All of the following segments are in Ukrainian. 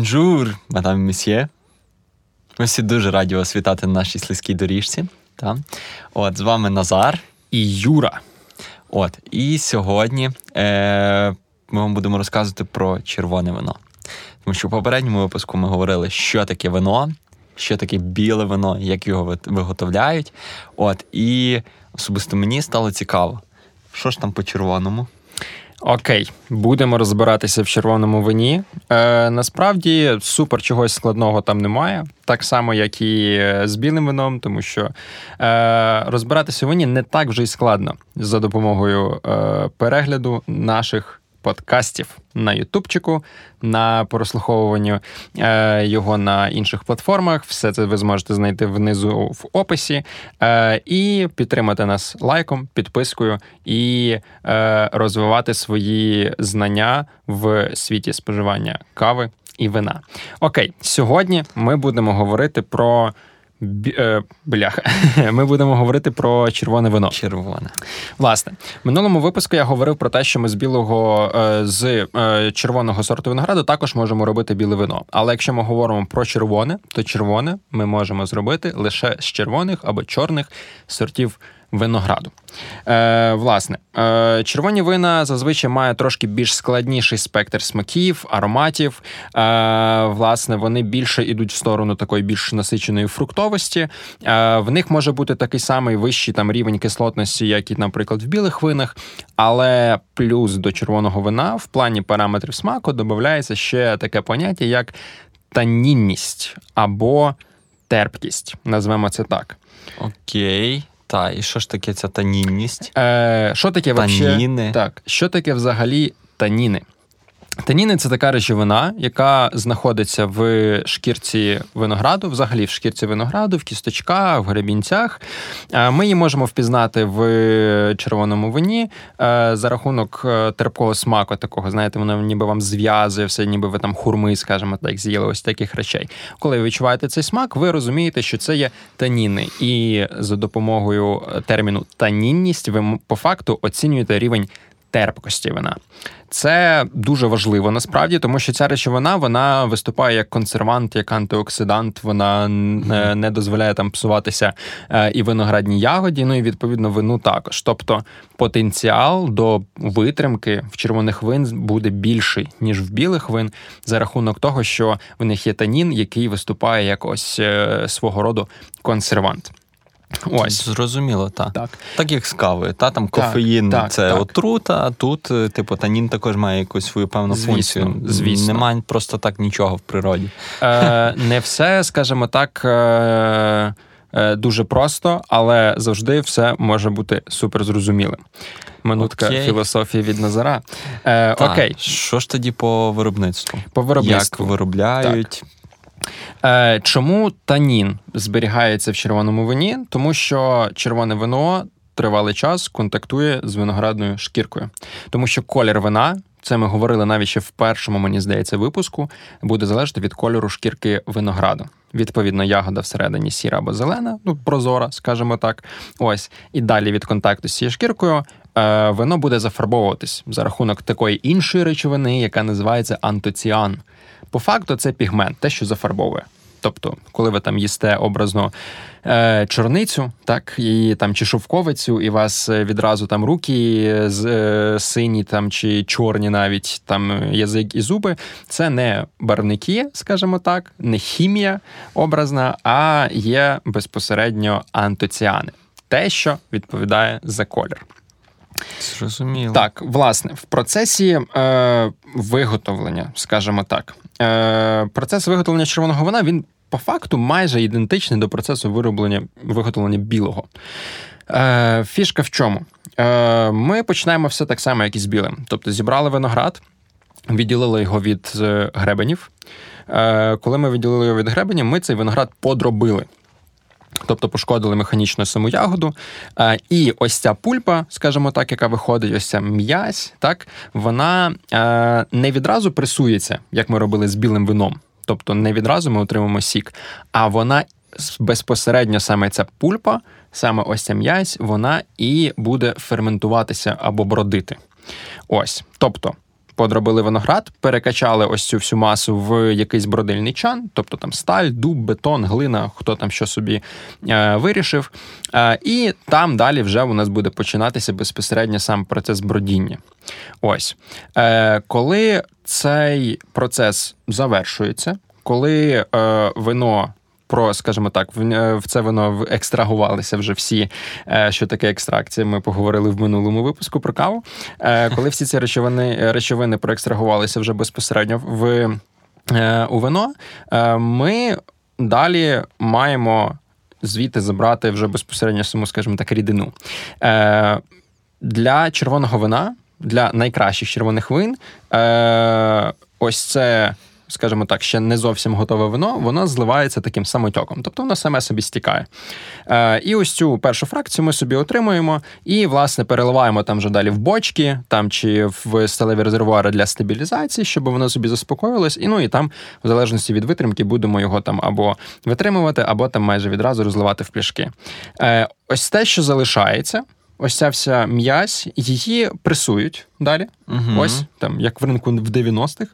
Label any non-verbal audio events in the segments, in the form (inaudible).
Бонжур, мадам месьє. Ми всі дуже раді вас вітати на нашій слизькій доріжці. Та? От, З вами Назар і Юра. От, І сьогодні е, ми вам будемо розказувати про червоне вино. Тому що в попередньому випуску ми говорили, що таке вино, що таке біле вино, як його виготовляють. От, І особисто мені стало цікаво, що ж там по червоному. Окей, будемо розбиратися в червоному вині. Е, Насправді супер чогось складного там немає, так само, як і е, з білим вином, тому що е, розбиратися в вині не так вже й складно за допомогою е, перегляду наших подкастів на Ютубчику, на прослуховуванню е, його на інших платформах. Все це ви зможете знайти внизу в описі. Е, І підтримати нас лайком, підпискою і е, розвивати свої знання в світі споживання кави і вина. Окей, сьогодні ми будемо говорити про. Е, бляха. (laughs) Ми будемо говорити про червоне вино. Червоне. Власне, в минулому випуску я говорив про те, що ми з білого е, з е, червоного сорту винограду також можемо робити біле вино. Але якщо ми говоримо про червоне, то червоне ми можемо зробити лише з червоних або чорних сортів винограду. Е, Власне, е, червоні вина зазвичай мають трошки більш складніший спектр смаків, ароматів. Е, Власне, вони більше йдуть в сторону такої більш насиченої фруктовості. Е, В них може бути такий самий вищий там рівень кислотності, як і, наприклад, в білих винах. Але плюс до червоного вина в плані параметрів смаку додається ще таке поняття, як танінність або терпкість. Назвемо це так. Окей. Та, і що ж таке ця танінність? Е, Що таке Таніни. Вообще, так, що таке взагалі таніни? Таніни це така речовина, яка знаходиться в шкірці винограду, взагалі в шкірці винограду, в кісточках, в гребінцях. Ми її можемо впізнати в червоному вині е, за рахунок е, терпкого смаку, такого, знаєте, воно ніби вам зв'язує все, ніби ви там хурми, скажімо так, з'їли ось таких речей. Коли ви відчуваєте цей смак, ви розумієте, що це є таніни. І за допомогою терміну танінність ви по факту оцінюєте рівень терпкості вина. Це дуже важливо насправді, тому що ця речовина вона виступає як консервант, як антиоксидант. Вона не, дозволяє там псуватися е, і виноградній ягоді. Ну і відповідно вину також. Тобто потенціал до витримки в червоних вин буде більший ніж в білих вин, за рахунок того, що в них є танін, який виступає як ось е, свого роду консервант. Ось зрозуміло, та. так. Так як з кавою. Та там кофеїн так, це так. отрута, а тут, е, типу, танін також має якусь свою певну звісно, функцію. Звісно. Немає просто так нічого в природі. Е, Не все, скажімо так. Е, е, Дуже просто, але завжди все може бути супер зрозумілим. Минутка окей. філософії від Назара. Е, Та, Окей. Що ж тоді по виробництву? По виробництву. Як виробляють? Так. Е, Чому танін зберігається в червоному вині? Тому що червоне вино тривалий час контактує з виноградною шкіркою, тому що колір вина. Це ми говорили навіть ще в першому, мені здається, випуску, буде залежати від кольору шкірки винограду. Відповідно, ягода всередині сіра або зелена, ну прозора, скажімо так. Ось. І далі від контакту з цією шкіркою е, вино буде зафарбовуватись за рахунок такої іншої речовини, яка називається антоціан. По факту, це пігмент, те, що зафарбовує. Тобто, коли ви там їсте образно е, чорницю, так, і там чи шовковицю, і вас відразу там руки е, сині там чи чорні, навіть там язик і зуби, це не барвники, скажімо так, не хімія образна, а є безпосередньо антоціани, те, що відповідає за колір. Зрозуміло. Так, власне, в процесі е, виготовлення, скажімо так, е, процес виготовлення червоного вина він по факту майже ідентичний до процесу вироблення виготовлення білого. Е, Фішка в чому? Е, Ми починаємо все так само, як і з білим. Тобто зібрали виноград, відділили його від е, гребенів. Е, Коли ми відділили його від гребенів, ми цей виноград подробили. Тобто пошкодили механічно саму ягоду. Е, і ось ця пульпа, скажімо так, яка виходить, ось ця м'язь, так, вона е, не відразу пресується, як ми робили з білим вином. Тобто не відразу ми отримаємо сік, а вона безпосередньо саме ця пульпа, саме ось ця м'язь, вона і буде ферментуватися або бродити. Ось. Тобто. Подробили виноград, перекачали ось цю всю масу в якийсь бродильний чан, тобто там сталь, дуб, бетон, глина, хто там що собі е, вирішив. Е, і там далі вже у нас буде починатися безпосередньо сам процес бродіння. Ось. Е, Коли цей процес завершується, коли е, вино про, скажімо так, е, в це воно екстрагувалися вже всі, е, що таке екстракція. Ми поговорили в минулому випуску про каву. Е, коли всі ці речовини речовини проекстрагувалися вже безпосередньо в у вино, ми далі маємо звідти забрати вже безпосередньо саму, скажімо так, рідину. Для червоного вина, для найкращих червоних вин, ось це скажімо так, ще не зовсім готове вино, воно зливається таким самотьоком, тобто воно саме собі стікає. Е, І ось цю першу фракцію ми собі отримуємо і, власне, переливаємо там вже далі в бочки, там чи в сталеві резервуари для стабілізації, щоб воно собі заспокоїлось. І ну і там, в залежності від витримки, будемо його там або витримувати, або там майже відразу розливати в пляшки. Е, Ось те, що залишається ось ця вся м'язь, її пресують далі. Угу. Ось там, як в ринку в 90-х,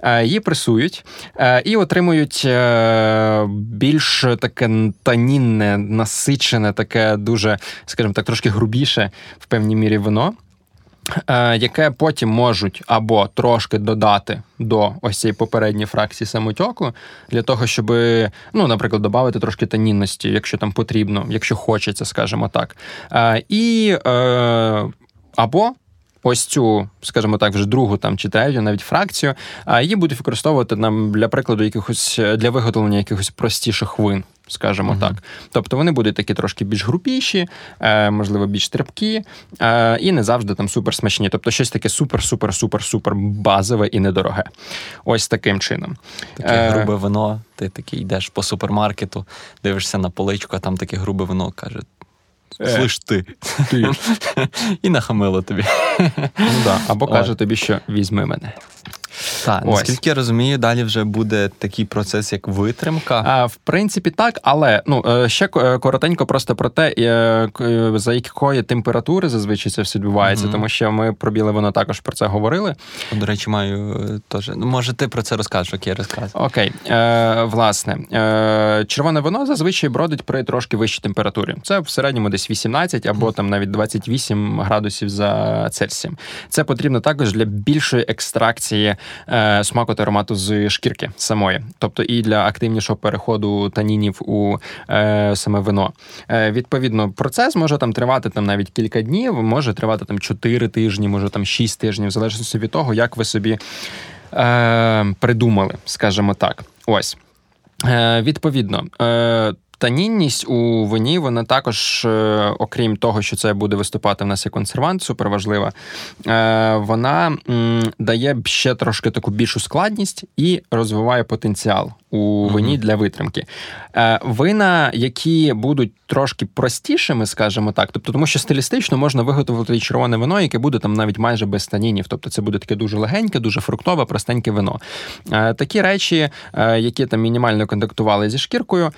е, її пресують е, і отримують е, більш таке танінне, насичене, таке дуже, скажімо так, трошки грубіше в певній мірі вино. Е, яке потім можуть або трошки додати до ось цієї попередньої фракції самотьоку, для того, щоб, ну, наприклад, додати трошки танінності, якщо там потрібно, якщо хочеться, скажімо так. Е, і е, або ось цю, скажімо так, вже другу там чи третю, навіть фракцію, а її будуть використовувати нам для прикладу якихось для виготовлення якихось простіших вин. Скажімо uh-huh. так. Тобто вони будуть такі трошки більш грубіші, е, можливо, більш трепкі, е, і не завжди там супер смачні. Тобто щось таке супер-супер-супер-супер базове і недороге. Ось таким чином. Таке е, грубе вино, ти такий йдеш по супермаркету, дивишся на поличку, а там таке грубе вино каже: Слиш ти. ти. (laughs) І нахамило тобі. Ну, да. Або каже тобі, що візьми мене. Так, наскільки я розумію, далі вже буде такий процес, як витримка. А, В принципі, так, але ну е, ще е, коротенько просто про те, е, за якої температури зазвичай це все відбувається, mm тому що ми про біле воно також про це говорили. До речі, маю теж. Ну, може, ти про це розкажеш, окей, розказуй. Окей, Е, власне, е, червоне вино зазвичай бродить при трошки вищій температурі. Це в середньому десь 18 або там навіть 28 градусів за Цельсієм. Це потрібно також для більшої екстракції смаку та аромату з шкірки самої, тобто і для активнішого переходу танінів у е, саме вино. Е, Відповідно, процес може там тривати там навіть кілька днів, може тривати там 4 тижні, може там 6 тижнів, в залежності від того, як ви собі е, придумали, скажімо так. Ось. Е, Відповідно. Е, Танінність у вині, вона також, е, окрім того, що це буде виступати в нас як консервант, суперважлива, е, вона дає ще трошки таку більшу складність і розвиває потенціал у вині для витримки. Е, вина, які будуть трошки простішими, скажімо так, тобто, тому що стилістично можна виготовити червоне вино, яке буде там навіть майже без танінів. Тобто це буде таке дуже легеньке, дуже фруктове, простеньке вино. Такі речі, які там мінімально контактували зі шкіркою.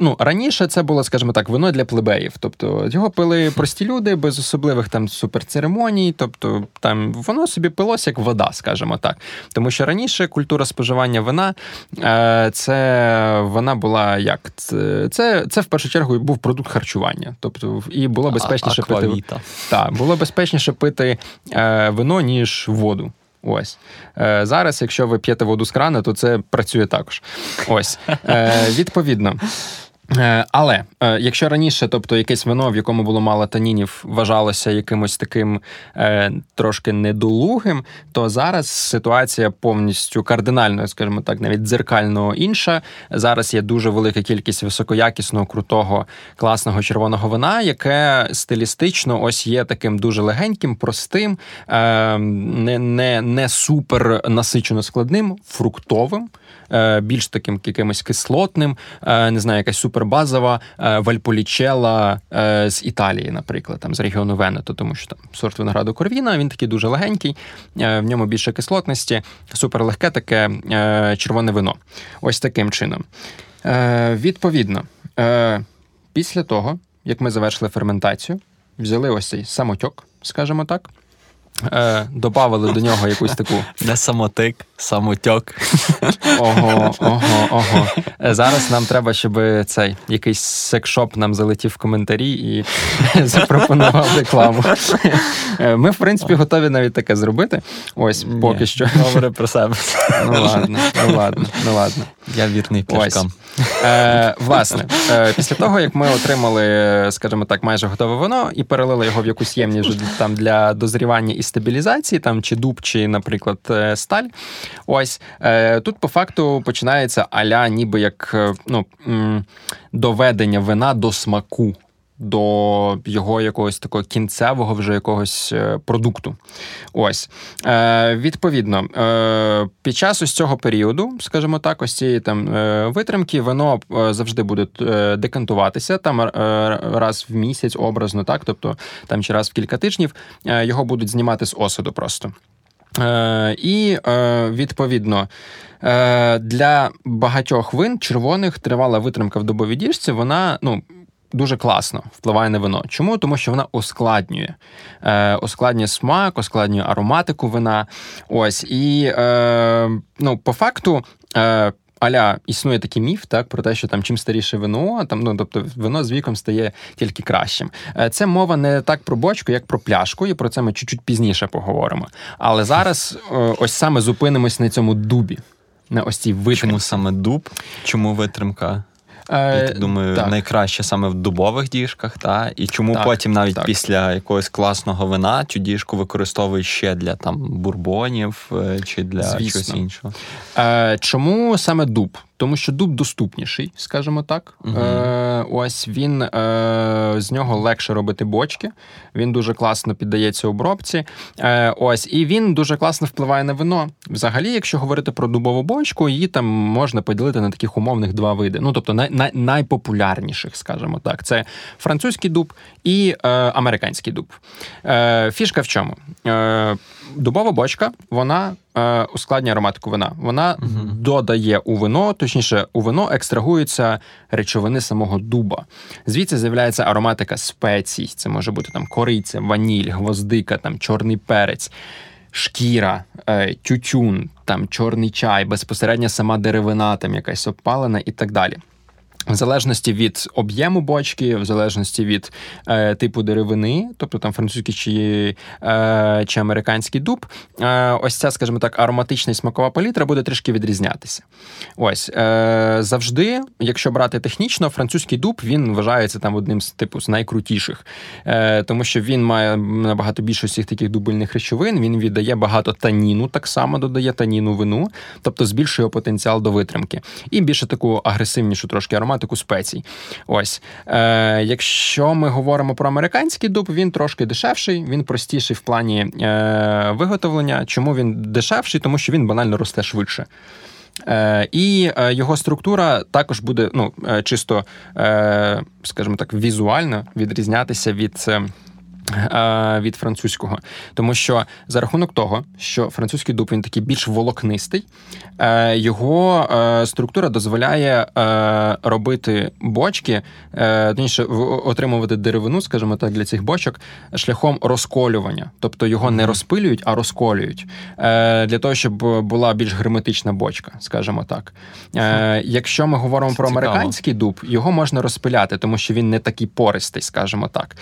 Ну раніше це було, скажімо так, вино для плебеїв. Тобто його пили прості люди без особливих там суперцеремоній. Тобто там воно собі пилося як вода, скажімо так. Тому що раніше культура споживання вина це вона була як це, це, це в першу чергу був продукт харчування. Тобто, і було безпечніше а, пити Так, було безпечніше пити е, вино, ніж воду. Ось е, зараз, якщо ви п'єте воду з крана, то це працює також. Ось е, відповідно. Е, але е, якщо раніше, тобто якесь вино, в якому було мало танінів, вважалося якимось таким е, трошки недолугим, то зараз ситуація повністю кардинально, скажімо так, навіть дзеркально інша. Зараз є дуже велика кількість високоякісного, крутого, класного червоного вина, яке стилістично ось є таким дуже легеньким, простим, не, не, не супер насичено складним, фруктовим. Е, більш таким якимось кислотним, е, не знаю, якась супербазова е, вальполічела з Італії, наприклад, там з регіону Венето, тому що там сорт винограду Корвіна, він такий дуже легенький, в ньому більше кислотності, суперлегке таке червоне вино. Ось таким чином. Відповідно, після того, як ми завершили ферментацію, взяли ось цей самотьок, скажімо так. Е, Добавили до нього якусь таку. Не самотик, самотьок. Ого, ого, ого. Е, зараз нам треба, щоб цей якийсь секшоп нам залетів в коментарі і (laughs) запропонував рекламу. Е, ми, в принципі, готові навіть таке зробити. Ось, поки Ні, що. Говори про себе. Ну ладно, ну ладно, ну ладно. Я вірний пляшкам. Е, Власне, е, після того, як ми отримали, скажімо так, майже готове вино і перелили його в якусь ємність там для дозрівання і стабілізації, там чи дуб, чи, наприклад, е, сталь. Ось е, тут по факту починається аля, ніби як е, ну, доведення вина до смаку до його якогось такого кінцевого вже якогось е, продукту. Ось. Е, Відповідно, е, під час ось цього періоду, скажімо так, ось цієї там е, витримки, вино е, завжди буде декантуватися там раз в місяць, образно, так, тобто там чи раз в кілька тижнів його будуть знімати з осаду просто. І відповідно. Для багатьох вин червоних тривала витримка в добовій діжці, вона ну дуже класно впливає на вино. Чому? Тому що вона ускладнює. Е, Ускладнює смак, ускладнює ароматику вина. Ось. І е, ну, по факту. Е, Аля існує такий міф, так про те, що там чим старіше вино, там ну тобто вино з віком стає тільки кращим. Е, це мова не так про бочку, як про пляшку, і про це ми чуть-чуть пізніше поговоримо. Але зараз е, ось саме зупинимось на цьому дубі, на ось цій витримці. Чому саме дуб? Чому витримка? Я так думаю, так. найкраще саме в дубових діжках, та і чому так, потім, навіть так. після якогось класного вина, цю діжку використовують ще для там бурбонів е, чи для Звісно. чогось іншого. Е, Чому саме дуб? Тому що дуб доступніший, скажімо так. Угу. Е, Ось він е, з нього легше робити бочки. Він дуже класно піддається обробці. Е, Ось, і він дуже класно впливає на вино. Взагалі, якщо говорити про дубову бочку, її там можна поділити на таких умовних два види. Ну тобто, най, най, найпопулярніших, скажімо так, це французький дуб і е, американський дуб. Е, Фішка в чому? Е, Дубова бочка, вона е, ускладнює ароматику вина. Вона угу. додає у вино, точніше, у вино екстрагуються речовини самого дуба. Звідси з'являється ароматика спецій. Це може бути там кориця, ваніль, гвоздика, там чорний перець. Шкіра, е, тютюн, там чорний чай, безпосередньо сама деревина, там якась опалена і так далі. В залежності від об'єму бочки, в залежності від е, типу деревини, тобто там французький чи е, чи американський дуб, е, ось ця, скажімо так, ароматична і смакова палітра буде трішки відрізнятися. Ось е, завжди, якщо брати технічно, французький дуб він вважається там одним з типу з найкрутіших, е, тому що він має набагато більше всіх таких дубильних речовин. Він віддає багато таніну, так само додає таніну вину, тобто збільшує потенціал до витримки, і більше таку агресивнішу трошки аромат ароматику спецій. Ось. Е, Якщо ми говоримо про американський дуб, він трошки дешевший, він простіший в плані е, виготовлення. Чому він дешевший? Тому що він банально росте швидше. Е, І е, його структура також буде ну, е, чисто, е, скажімо так, візуально відрізнятися від Е, від французького, тому що за рахунок того, що французький дуб він такий більш волокнистий, е, його е, структура дозволяє робити бочки, точніше, отримувати деревину, скажімо так, для цих бочок шляхом розколювання, тобто його не розпилюють, а розколюють. Для того, щоб була більш герметична бочка, скажімо так. Якщо ми говоримо про американський дуб, його можна розпиляти, тому що він не такий пористий, скажімо так.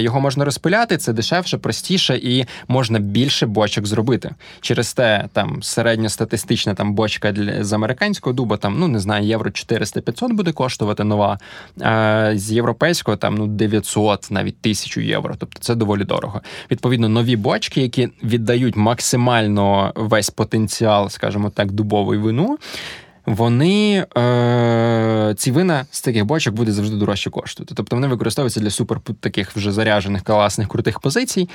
Його можна розпиляти, це дешевше, простіше і можна більше бочок зробити. Через те там середньостатистична там бочка для з американського дуба, там ну не знаю, євро 400-500 буде коштувати нова. А з європейського там ну 900, навіть 1000 євро. Тобто це доволі дорого. Відповідно, нові бочки, які віддають максимально весь потенціал, скажімо так, дубової вину вони е, ці вина з таких бочок буде завжди дорожче коштувати. Тобто вони використовуються для супер таких вже заряджених, класних, крутих позицій.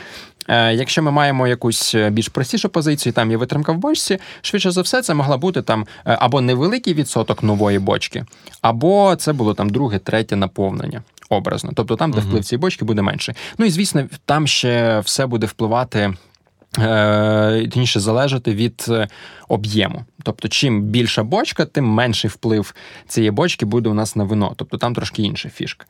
Е, Якщо ми маємо якусь е, більш простішу позицію, там є витримка в бочці, швидше за все, це могла бути там е, або невеликий відсоток нової бочки, або це було там друге, третє наповнення. Образно, тобто там, де вплив цієї бочки буде менше. Ну і звісно, там ще все буде впливати Е, точніше залежати від е, об'єму. Тобто, чим більша бочка, тим менший вплив цієї бочки буде у нас на вино. Тобто там трошки інша фішка.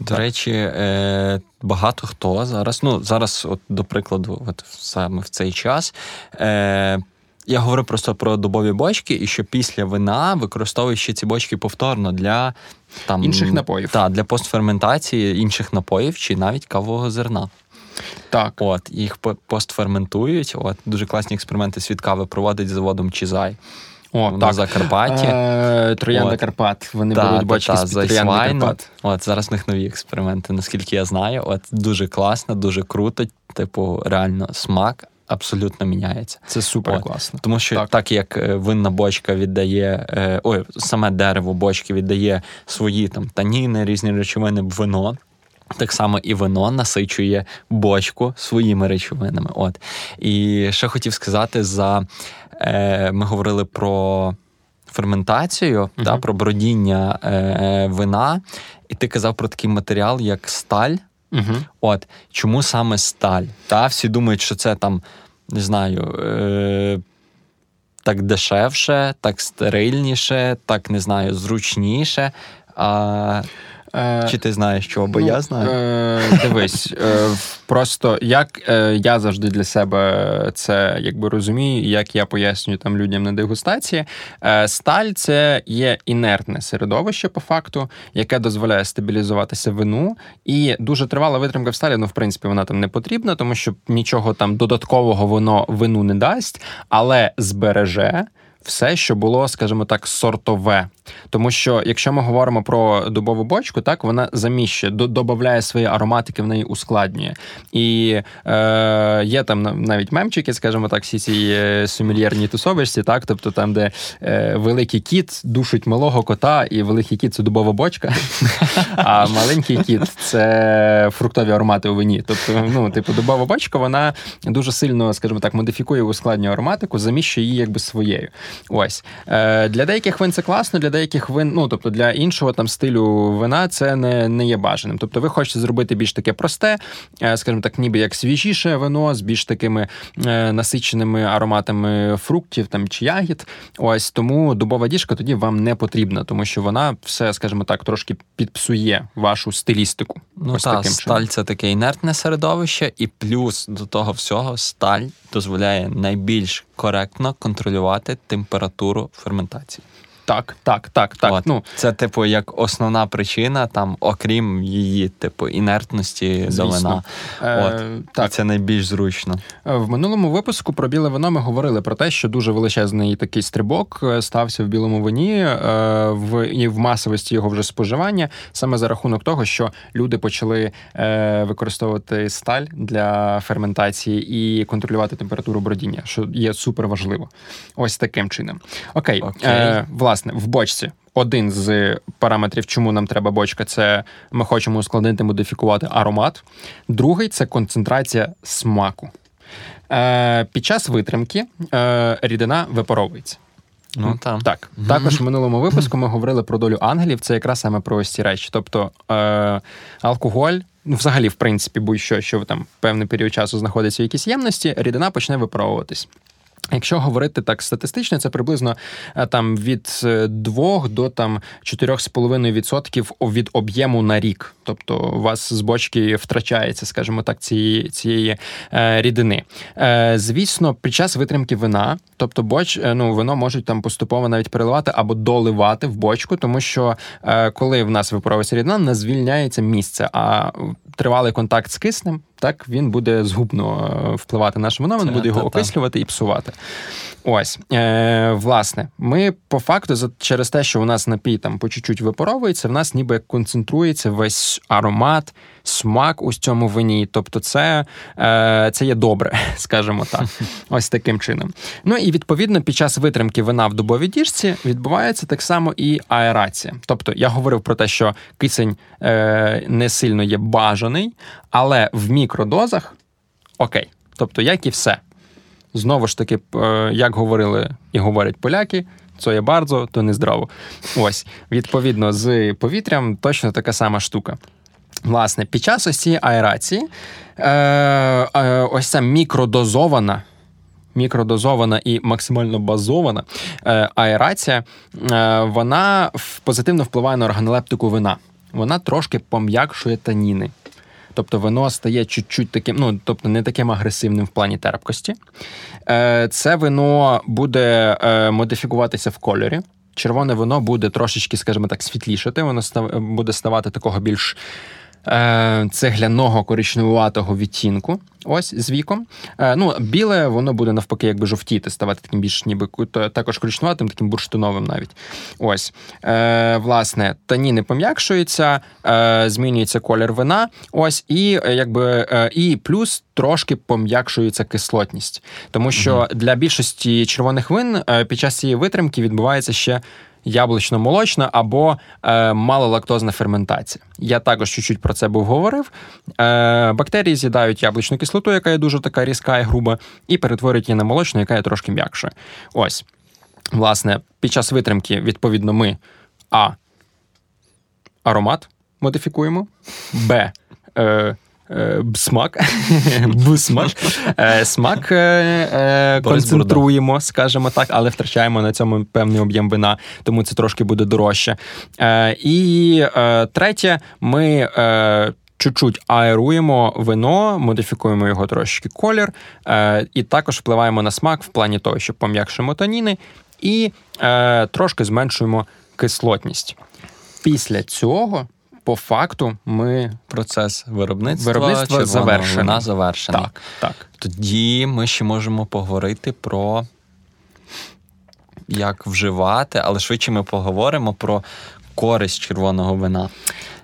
До речі, е, багато хто зараз, ну зараз, от до прикладу, от саме в цей час. Я говорю просто про дубові бочки, і що після вина використовують ще ці бочки повторно для там інших напоїв. Так, для постферментації інших напоїв чи навіть кавового зерна. Так. От, їх постферментують. От дуже класні експерименти світ кави проводить заводом Чизай. О, на так. Закарпатті. Е, Троянда Карпат. Вони та, беруть бочки та, з Троянди Карпат. От зараз в них нові експерименти, наскільки я знаю. От дуже класно, дуже круто. Типу, реально смак. Абсолютно міняється. Це супер От. класно. Тому що так. так як е, винна бочка віддає, е, ой, саме дерево бочки віддає свої там таніни, різні речовини в вино. Так само і вино насичує бочку своїми речовинами. От. І ще хотів сказати, за е, ми говорили про ферментацію, uh-huh. та, про бродіння е, вина, і ти казав про такий матеріал, як сталь. Uh-huh. От Чому саме сталь? Та? Всі думають, що це там, не знаю. Е, так дешевше, так стерильніше, так не знаю, зручніше. А Е, Чи ти знаєш чого? Бо ну, я знаю. Е, Дивись, е, просто як е, я завжди для себе це якби розумію, як я пояснюю там людям на дегустації. Е, сталь це є інертне середовище по факту, яке дозволяє стабілізуватися вину. І дуже тривала витримка в сталі, ну, в принципі, вона там не потрібна, тому що нічого там додаткового воно вину не дасть, але збереже все, що було, скажімо так, сортове. Тому що, якщо ми говоримо про дубову бочку, так вона заміщує, додає свої ароматики, в неї ускладнює. І е, є там навіть мемчики, скажімо так, всі ці е, сумільєрні тусовищі, так, тобто там, де е, великий кіт душить малого кота, і великий кіт це дубова бочка, (laughs) а маленький кіт це фруктові аромати у вині. Тобто, ну, типу, дубова бочка, вона дуже сильно, скажімо так, модифікує ускладнює ароматику, заміщує її якби своєю. Ось е, для деяких вин це класно, для деяких вин, ну тобто для іншого там стилю вина це не не є бажаним. Тобто, ви хочете зробити більш таке просте, е, скажімо так, ніби як свіжіше вино з більш такими е, насиченими ароматами фруктів там чи ягід. Ось тому дубова діжка тоді вам не потрібна, тому що вона все, скажімо так, трошки підпсує вашу стилістику. Ну Ось та, таким сталь чином. це таке інертне середовище, і плюс до того всього сталь дозволяє найбільш коректно контролювати температуру ферментації. Так, так, так, так. От. Ну це, типу, як основна причина, там, окрім її, типу, інертності до вина. Е, От. Так. І це найбільш зручно. Е, в минулому випуску про біле вино ми говорили про те, що дуже величезний такий стрибок е, стався в білому вині е, в і в масовості його вже споживання, саме за рахунок того, що люди почали використовувати сталь для ферментації і контролювати температуру бродіння, що є супер важливо. Ось таким чином. Окей, Окей. Е, власне, в бочці. Один з параметрів, чому нам треба бочка, це ми хочемо ускладнити, модифікувати аромат. Другий це концентрація смаку. Е, Під час витримки е, рідина випаровується. Ну, там. Так. Також в минулому випуску ми говорили про долю ангелів. Це якраз саме про ось ці речі. Тобто е, алкоголь, ну, взагалі, в принципі, будь-що, що там певний період часу знаходиться в якійсь ємності, рідина почне випаровуватись. Якщо говорити так статистично, це приблизно е, там від 2 е, до там 4,5% від об'єму на рік. Тобто у вас з бочки втрачається, скажімо так, цієї цієї е, рідини. Е, Звісно, під час витримки вина, тобто боч, е, ну вино можуть там поступово навіть переливати або доливати в бочку, тому що е, коли в нас випаровується рідина, не звільняється місце. А тривалий контакт з киснем, так він буде згубно е, впливати на наше вино, він буде його окислювати і псувати. Ось, е, власне, ми по факту, через те, що у нас напій там по чуть-чуть випаровується, в нас ніби концентрується весь аромат, смак у цьому вині. Тобто, це е, це є добре, (laughs) скажімо так. (laughs) Ось таким чином. Ну і відповідно під час витримки вина в дубовій діжці відбувається так само і аерація. Тобто, я говорив про те, що кисень е, не сильно є бажаний, але в мікродозах окей. Тобто, як і все. Знову ж таки, е, як говорили і говорять поляки, це є bardzo, то не здраво. Ось, відповідно, з повітрям точно така сама штука. Власне, під час ось цієї аерації е, е, ось ця мікродозована. Мікродозована і максимально базована аерація, вона позитивно впливає на органолептику вина. вона трошки пом'якшує таніни. Тобто вино стає чуть-чуть таким, ну тобто не таким агресивним в плані терпкості. Е, це вино буде е, модифікуватися в кольорі. Червоне вино буде трошечки, скажімо так, світлішати, воно буде ставати такого більш цегляного коричневуватого відтінку. Ось з віком. Е, ну, біле, воно буде навпаки, якби жовтіти, ставати таким більш ніби також коричневатим, таким бурштиновим навіть. Ось. Е, Власне, таніни пом'якшуються, е, змінюється колір вина. Ось, і е, якби е, і плюс трошки пом'якшується кислотність. Тому що угу. для більшості червоних вин під час цієї витримки відбувається ще яблучно-молочна або е, малолактозна ферментація. Я також чуть-чуть про це був говорив. Е, Бактерії з'їдають яблучну кислоту, яка є дуже така різка і груба, і перетворюють її на молочну, яка є трошки м'якшою. Ось, власне, під час витримки, відповідно, ми А. Аромат модифікуємо, Б. Е, Е, смак, (laughs) смак, е, смак е, концентруємо, скажімо так, але втрачаємо на цьому певний об'єм вина, тому це трошки буде дорожче. І третє, ми. Чуть-чуть аеруємо вино, модифікуємо його трошки колір, е, і також впливаємо на смак в плані того, що пом'якшуємо таніни і е, трошки зменшуємо кислотність. Після цього по факту ми процес виробництва, виробництва завершено. завершений. Так, так. Тоді ми ще можемо поговорити про як вживати, але швидше ми поговоримо про користь червоного вина.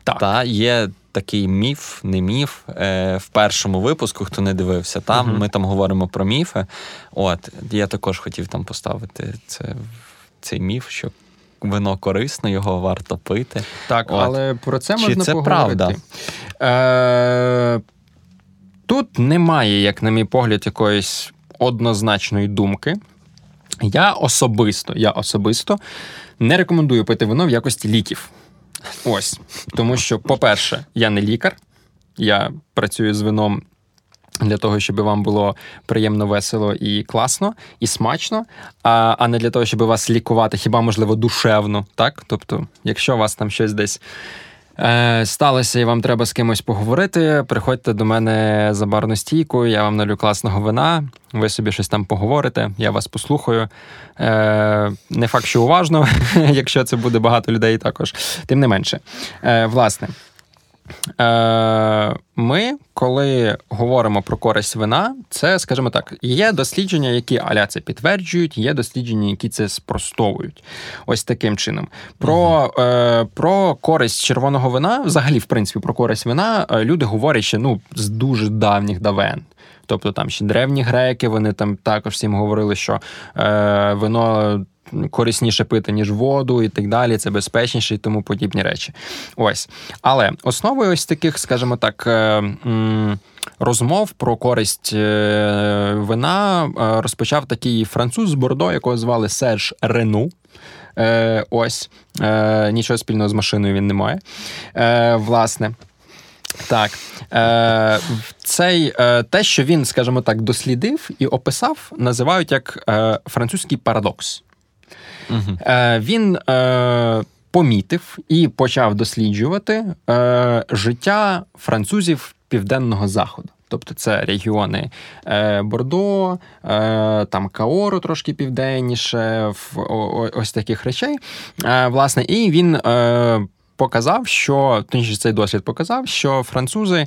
Так. Та є такий міф, не міф. Е, В першому випуску, хто не дивився, там угу. ми там говоримо про міфи. От я також хотів там поставити це цей міф, що вино корисно, його варто пити. Так, От. але про це Чи можна це поговорити. правда? Е, Тут немає, як на мій погляд, якоїсь однозначної думки. Я особисто, я особисто не рекомендую пити вино в якості ліків. Ось. Тому що, по-перше, я не лікар, я працюю з вином для того, щоб вам було приємно, весело і класно, і смачно, а а не для того, щоб вас лікувати, хіба можливо душевно. так? Тобто, якщо у вас там щось десь е, сталося і вам треба з кимось поговорити, приходьте до мене за барну стійку, я вам налю класного вина, ви собі щось там поговорите, я вас послухаю. Е, Не факт, що уважно, (laughs) якщо це буде багато людей також, тим не менше. Е, Власне. Е, ми, коли говоримо про користь вина, це, скажімо так, є дослідження, які аля це підтверджують, є дослідження, які це спростовують. Ось таким чином. Про е, про користь червоного вина, взагалі, в принципі, про користь вина е, люди говорять ще ну, з дуже давніх давен. Тобто там ще древні греки, вони там також всім говорили, що е, вино корисніше пити, ніж воду, і так далі. Це безпечніше і тому подібні речі. Ось. Але основою ось таких, скажімо так. Е, розмов про користь е, вина е, розпочав такий француз з Бордо, якого звали Серж Рену. Ось нічого спільного з машиною він не має. Власне. Так, цей те, що він, скажімо так, дослідив і описав, називають як французький парадокс. Угу. Він е, помітив і почав досліджувати е, життя французів південного заходу. Тобто це регіони Бордо, там Каору трошки південніше, ось таких речей. Власне, і він. Показав, що точніше цей досвід показав, що французи,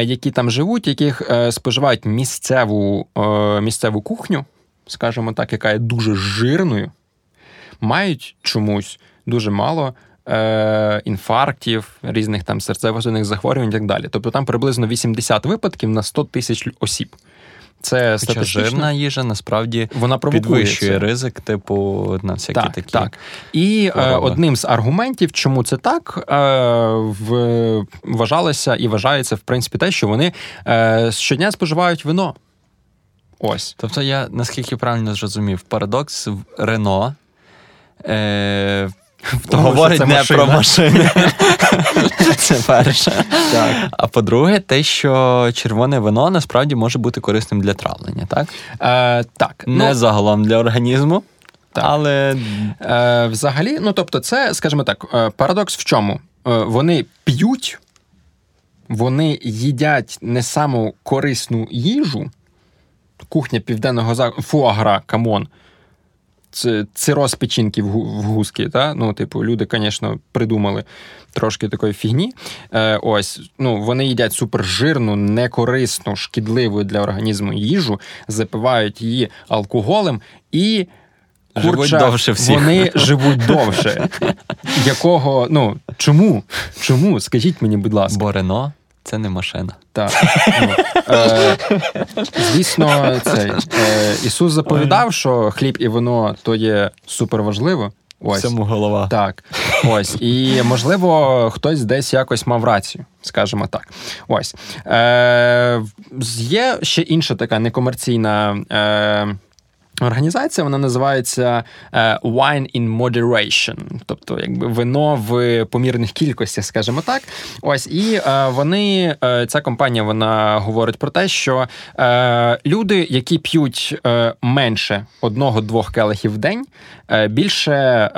які там живуть, яких споживають місцеву місцеву кухню, скажімо так, яка є дуже жирною, мають чомусь дуже мало. Е, інфарктів, різних там серцево-судинних захворювань і так далі. Тобто там приблизно 80 випадків на 100 тисяч осіб. Це Хоча жирна їжа насправді вона підвищує ризик, типу, на всякі так, такі. Так. І е, одним з аргументів, чому це так, е, в, вважалося і вважається, в принципі, те, що вони е, щодня споживають вино. Ось. Тобто, я наскільки правильно зрозумів, парадокс в Рено. Е, тому, Говорить це не машина. про машини. (laughs) Це перше. Так. А по-друге, те, що червоне вино насправді може бути корисним для травлення, так? Е, Так. Не ну, загалом для організму. Так. Але Е, взагалі, ну тобто, це, скажімо так, е, парадокс в чому? вони п'ють, вони їдять не саму корисну їжу. Кухня південного заходу, фуагра, come on. Цироз печінки в гуски. Та? Ну, типу, люди, звісно, придумали трошки такої фігні. Е, Ось, ну, вони їдять супержирну, некорисну, шкідливу для організму їжу, запивають її алкоголем і. Живуть довше всіх. Вони живуть довше. Якого, ну, чому? Чому? Скажіть мені, будь ласка. Бо Рено це не машина. Так. (laughs) Е, Звісно, цей е, Ісус заповідав, що хліб і вино то є суперважливо. Ось. Всьому голова. Так. Ось. І, можливо, хтось десь якось мав рацію, скажімо так. Ось. Е, Є ще інша така некомерційна. Е, Організація вона називається е, Wine in Moderation, тобто якби вино в помірних кількостях, скажімо так. Ось і е, вони е, ця компанія вона говорить про те, що люди, які п'ють менше одного-двох келихів в день, більше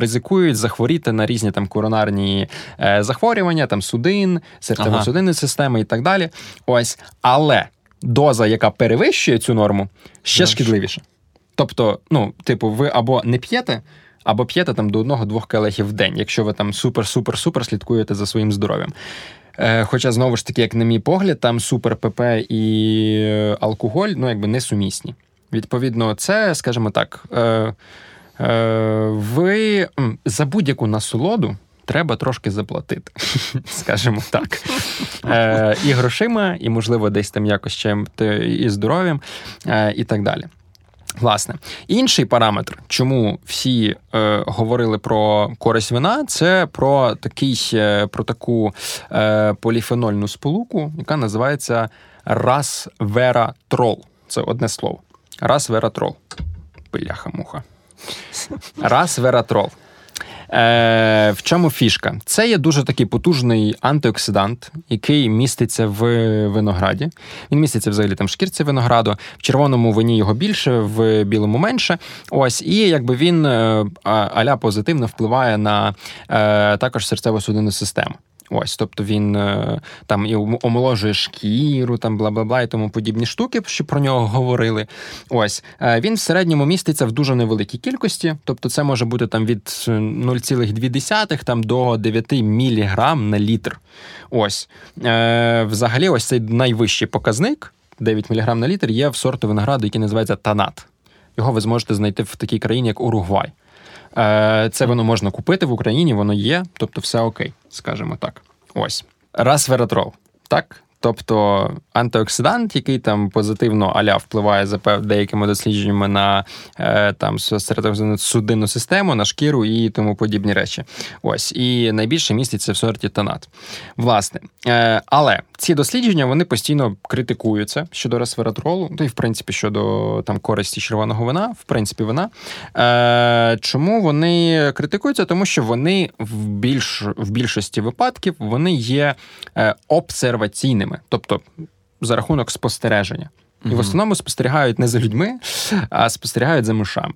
ризикують захворіти на різні там коронарні захворювання, там судин, серцево-судинної ага. системи і так далі. Ось, але доза, яка перевищує цю норму, ще шкідливіша. Тобто, ну, типу, ви або не п'єте, або п'єте там до одного-двох келехів в день, якщо ви там супер-супер-супер слідкуєте за своїм здоров'ям. Е, Хоча, знову ж таки, як на мій погляд, там супер ПП і алкоголь ну, якби несумісні. Відповідно, це, скажімо так, е, е, ви за будь-яку насолоду треба трошки заплатити, (laughs) скажімо так. Е, І грошима, і, можливо, десь там якось чим і здоров'ям, е, і так далі. Власне, інший параметр, чому всі е, говорили про користь вина, це про такий, е, про таку е, поліфенольну сполуку, яка називається расвератрол. Це одне слово. Расвератрол. Бляха-муха. Расвератрол. Е, В чому фішка? Це є дуже такий потужний антиоксидант, який міститься в винограді. Він міститься взагалі там в шкірці винограду. В червоному вині його більше, в білому менше. Ось, і якби він е, аля позитивно впливає на е, також серцево-судинну систему. Ось, тобто він е, там і омоложує шкіру, там бла бла бла і тому подібні штуки, що про нього говорили. Ось е, він в середньому міститься в дуже невеликій кількості, тобто це може бути там від 0,2 там до 9 міліграм на літр. Ось е, взагалі, ось цей найвищий показник. 9 мг на літр є в сорту винограду, який називається танат. Його ви зможете знайти в такій країні, як Уругвай. Е, це воно можна купити в Україні, воно є, тобто все окей, скажімо так. Ось. Расвератрол. Так? Тобто антиоксидант, який там позитивно аля впливає за деякими дослідженнями на е, там судинну систему, на шкіру і тому подібні речі. Ось і найбільше міститься в сорті тонат. Власне, е, але ці дослідження вони постійно критикуються щодо ресвератролу, ну і в принципі щодо там користі червоного вина, в принципі, вина. Е, Чому вони критикуються? Тому що вони в більш в більшості випадків вони є обсерваційними людьми, тобто за рахунок спостереження. І в основному спостерігають не за людьми, а спостерігають за мишами.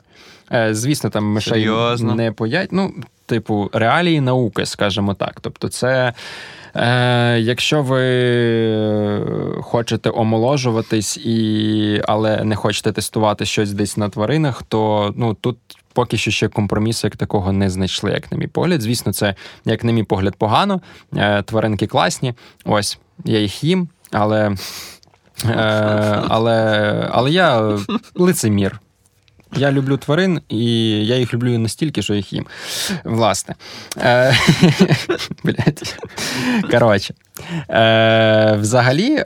Е, звісно, там мишей Серйозно? не поять. Ну, типу, реалії науки, скажімо так. Тобто, це. Е, Якщо ви хочете омоложуватись, і, але не хочете тестувати щось десь на тваринах, то ну тут поки що ще компромісу як такого не знайшли, як на мій погляд. Звісно, це, як на мій погляд, погано. Е, Тваринки класні. Ось я їх їм, але е, але, але я лицемір. Я люблю тварин, і я їх люблю настільки, що їх їм. Власне. Е, (laughs) Коротше. Взагалі,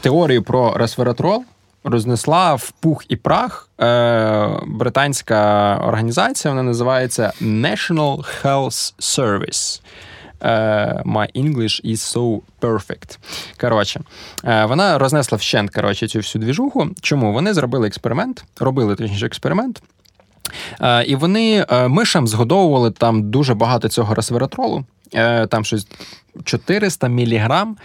теорію про ресвератрол рознесла в пух і прах британська організація, вона називається National Health Service. Uh, My English is so perfect. Коротше, uh, вона рознесла вщент коротше, цю всю двіжуху. Чому? Вони зробили експеримент, робили точніше експеримент. Uh, і вони мишам згодовували там дуже багато цього ресвератролу. Там щось 400 міліграм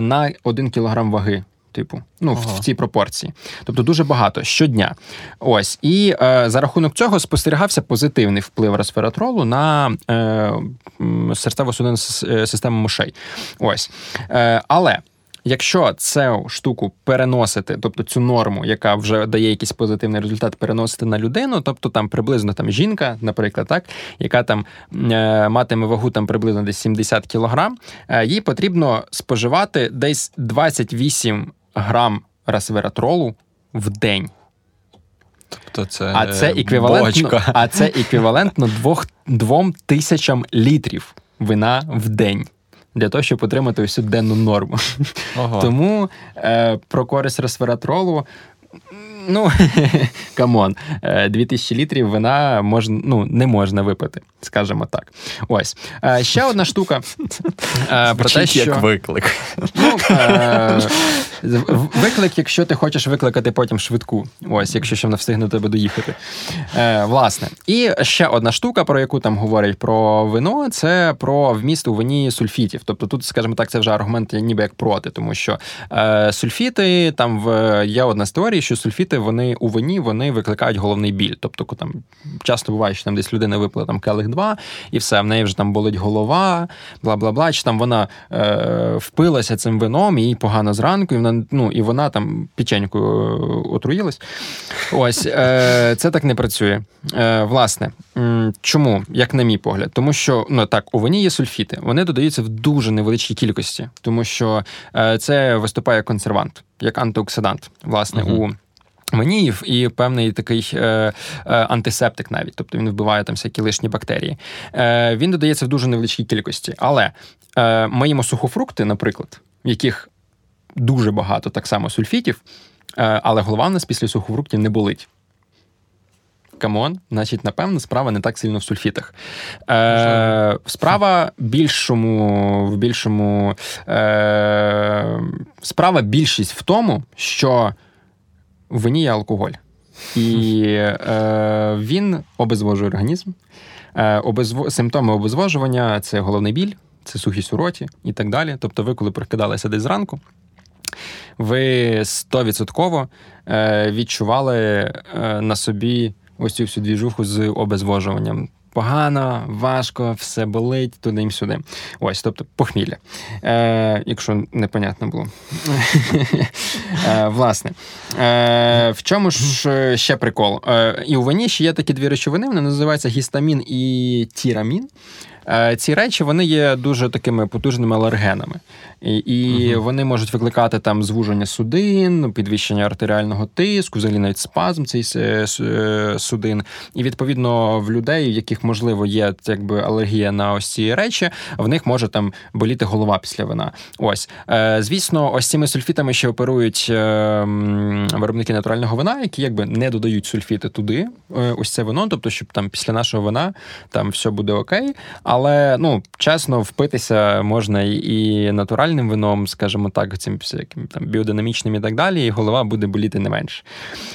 на 1 кілограм ваги Типу, ну ага. в, в цій пропорції, тобто дуже багато щодня. Ось і е, за рахунок цього спостерігався позитивний вплив ресвератролу на е, серцево-судинну е, систему мишей. Ось, е, але Якщо цю штуку переносити, тобто цю норму, яка вже дає якийсь позитивний результат, переносити на людину, тобто там приблизно там жінка, наприклад, так, яка там е, матиме вагу там приблизно десь 70 кілограм, е, їй потрібно споживати десь 28 грам ресвератролу в день. Тобто це а це еквівалентно, а це еквівалентно двох, двом тисячам літрів вина в день для того, щоб отримати усю денну норму. Ого. Тому е, про користь ресвератролу. Ну, (laughs) come on, 2000 літрів вина можна, ну, не можна випити, скажімо так. Ось. Е, ще одна штука. Е, про те, що... як виклик. Ну, Виклик, якщо ти хочеш викликати потім швидку. Ось, якщо ще вона встигне тебе доїхати. Власне. І ще одна штука, про яку там говорять про вино, це про вміст у вині сульфітів. Тобто тут, скажімо так, це вже аргумент ніби як проти, тому що сульфіти, там в є одна з теорій, що сульфіти вони у вині вони викликають головний біль. Тобто, там часто буває, що там десь людина випила там келих 2, і все, в неї вже там болить голова, бла бла бла. Чи там вона е, впилася цим вином, і їй погано зранку, і вона ну і вона там печенькою е, отруїлась. Ось е, це так не працює. Е, Власне, чому, як на мій погляд, тому що ну так у вині є сульфіти, вони додаються в дуже невеличкій кількості, тому що е, це виступає консервант, як антиоксидант, власне, uh у Маніїв і певний такий е, е, антисептик навіть, тобто він вбиває там всякі лишні бактерії. Е, Він додається в дуже невеличкій кількості. Але е, ми їмо сухофрукти, наприклад, в яких дуже багато так само сульфітів, е, але голова в нас після сухофруктів не болить. Come on, значить, напевно, справа не так сильно в сульфітах. Е, Справа більшому, в більшому е, справа більшість в тому, що вині є алкоголь. І (laughs) е, він обезвожує організм. Е, обезв... Симптоми обезвожування це головний біль, це сухість у роті і так далі. Тобто, ви, коли прокидалися десь зранку, ви стовідсотково е, відчували е, на собі ось цю всю двіжуху з обезвожуванням. Погано, важко, все болить туди їм сюди. Ось, тобто похмілля. Е, Якщо непонятно було. (laughs) е, Власне, е, в чому ж ще прикол? Е, І у вині ще є такі дві речовини, вони називаються гістамін і тірамін. Е, ці речі вони є дуже такими потужними алергенами, і і угу. вони можуть викликати там звуження судин, підвищення артеріального тиску, взагалі навіть спазм цей е, е, судин. І відповідно в людей, в яких можливо є якби алергія на ось ці речі, в них може там боліти голова після вина. Ось звісно, ось цими сульфітами ще оперують виробники натурального вина, які якби не додають сульфіти туди. Ось це вино, тобто, щоб там після нашого вина там все буде окей. Але ну чесно, впитися можна і натуральним вином, скажімо так, цим всяким там біодинамічним і так далі, і голова буде боліти не менше.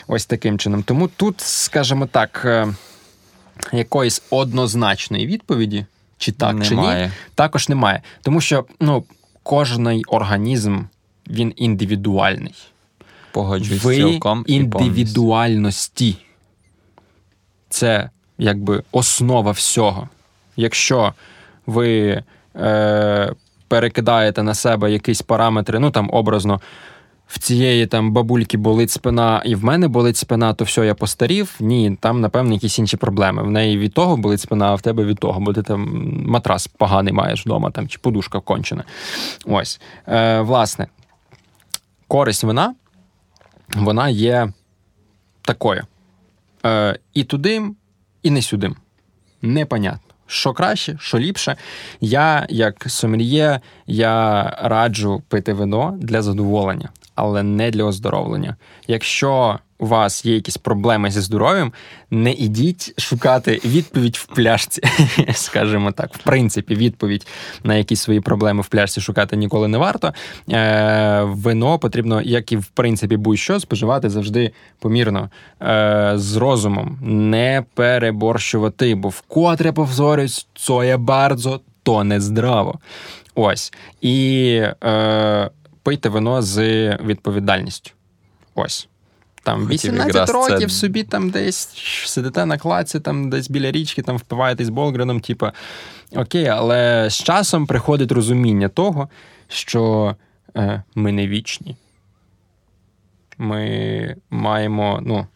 Ось таким чином. Тому тут, скажімо так, е, якоїсь однозначної відповіді, чи так, немає. чи ні, також немає. Тому що ну, кожний організм він індивідуальний. Погоджуюсь Ви цілком індивідуальності. Це якби основа всього якщо ви е, перекидаєте на себе якісь параметри, ну там образно. В цієї там бабульки болить спина, і в мене болить спина, то все, я постарів. Ні, там, напевно, якісь інші проблеми. В неї від того болить спина, а в тебе від того, бо ти там матрас поганий маєш вдома, там, чи подушка кончена. Ось. Е, Власне, користь вина, вона є такою. Е, І туди, і не сюди. Непонятно що краще, що ліпше. Я, як сомельє, я раджу пити вино для задоволення, але не для оздоровлення. Якщо у вас є якісь проблеми зі здоров'ям, не ідіть шукати відповідь в пляшці, (laughs) скажімо так. В принципі, відповідь на якісь свої проблеми в пляшці шукати ніколи не варто. Е, Вино потрібно, як і в принципі, будь-що споживати завжди помірно, е, з розумом, не переборщувати, бо вкотре повторюсь, це є бардзо, то не здраво. Ось. І. Е, пийте вино з відповідальністю. Ось. Там 18 років це- собі там десь сидите на клаці, там десь біля річки, там впиваєтесь болгреном, типу, окей, але з часом приходить розуміння того, що е, ми не вічні. Ми маємо, ну.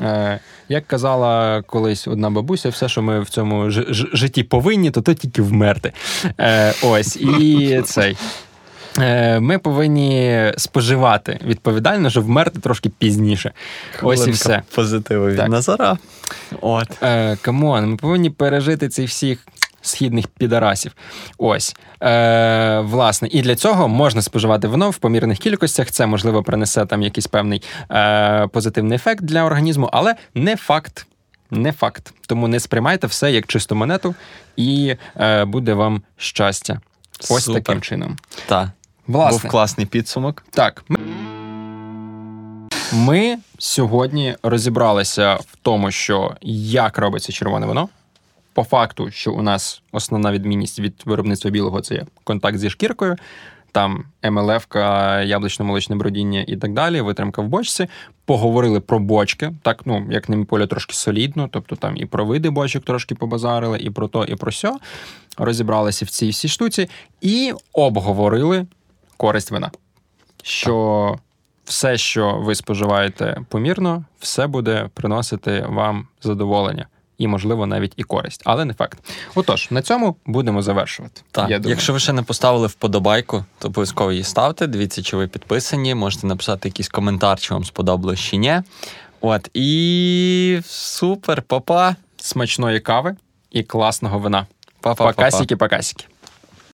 Е, як казала колись одна бабуся, все, що ми в цьому ж- ж- житті повинні, то то тільки вмерти. Е, ось, і (laughs) цей. Е, Ми повинні споживати відповідально, щоб вмерти трошки пізніше. Ось і все. Позитиву від. Назара. От. Е, Come on, ми повинні пережити цих всіх східних підарасів. Ось. Е, власне, і для цього можна споживати вино в помірних кількостях. Це, можливо, принесе там якийсь певний е, позитивний ефект для організму, але не факт. Не факт. Тому не сприймайте все як чисту монету, і е, буде вам щастя. Ось Супер. таким чином. Так. Власне, Був класний підсумок. так. Ми... Ми сьогодні розібралися в тому, що як робиться червоне вино. По факту, що у нас основна відмінність від виробництва білого це є контакт зі шкіркою, там МЛФ, яблучно-молочне бродіння і так далі, витримка в бочці. Поговорили про бочки, так, ну, як на мій поля, трошки солідно, тобто там і про види бочок трошки побазарили, і про то, і про сьо. Розібралися в цій всій штуці і обговорили користь вина. Що все, що ви споживаєте помірно, все буде приносити вам задоволення. І, можливо, навіть і користь, але не факт. Отож, на цьому будемо завершувати. Так, Я думаю. якщо ви ще не поставили вподобайку, то обов'язково її ставте. Дивіться, чи ви підписані. Можете написати якийсь коментар, чи вам сподобалось чи ні. От, і супер, папа. смачної кави і класного вина. Па-па-па-па. Покасіки-покасіки.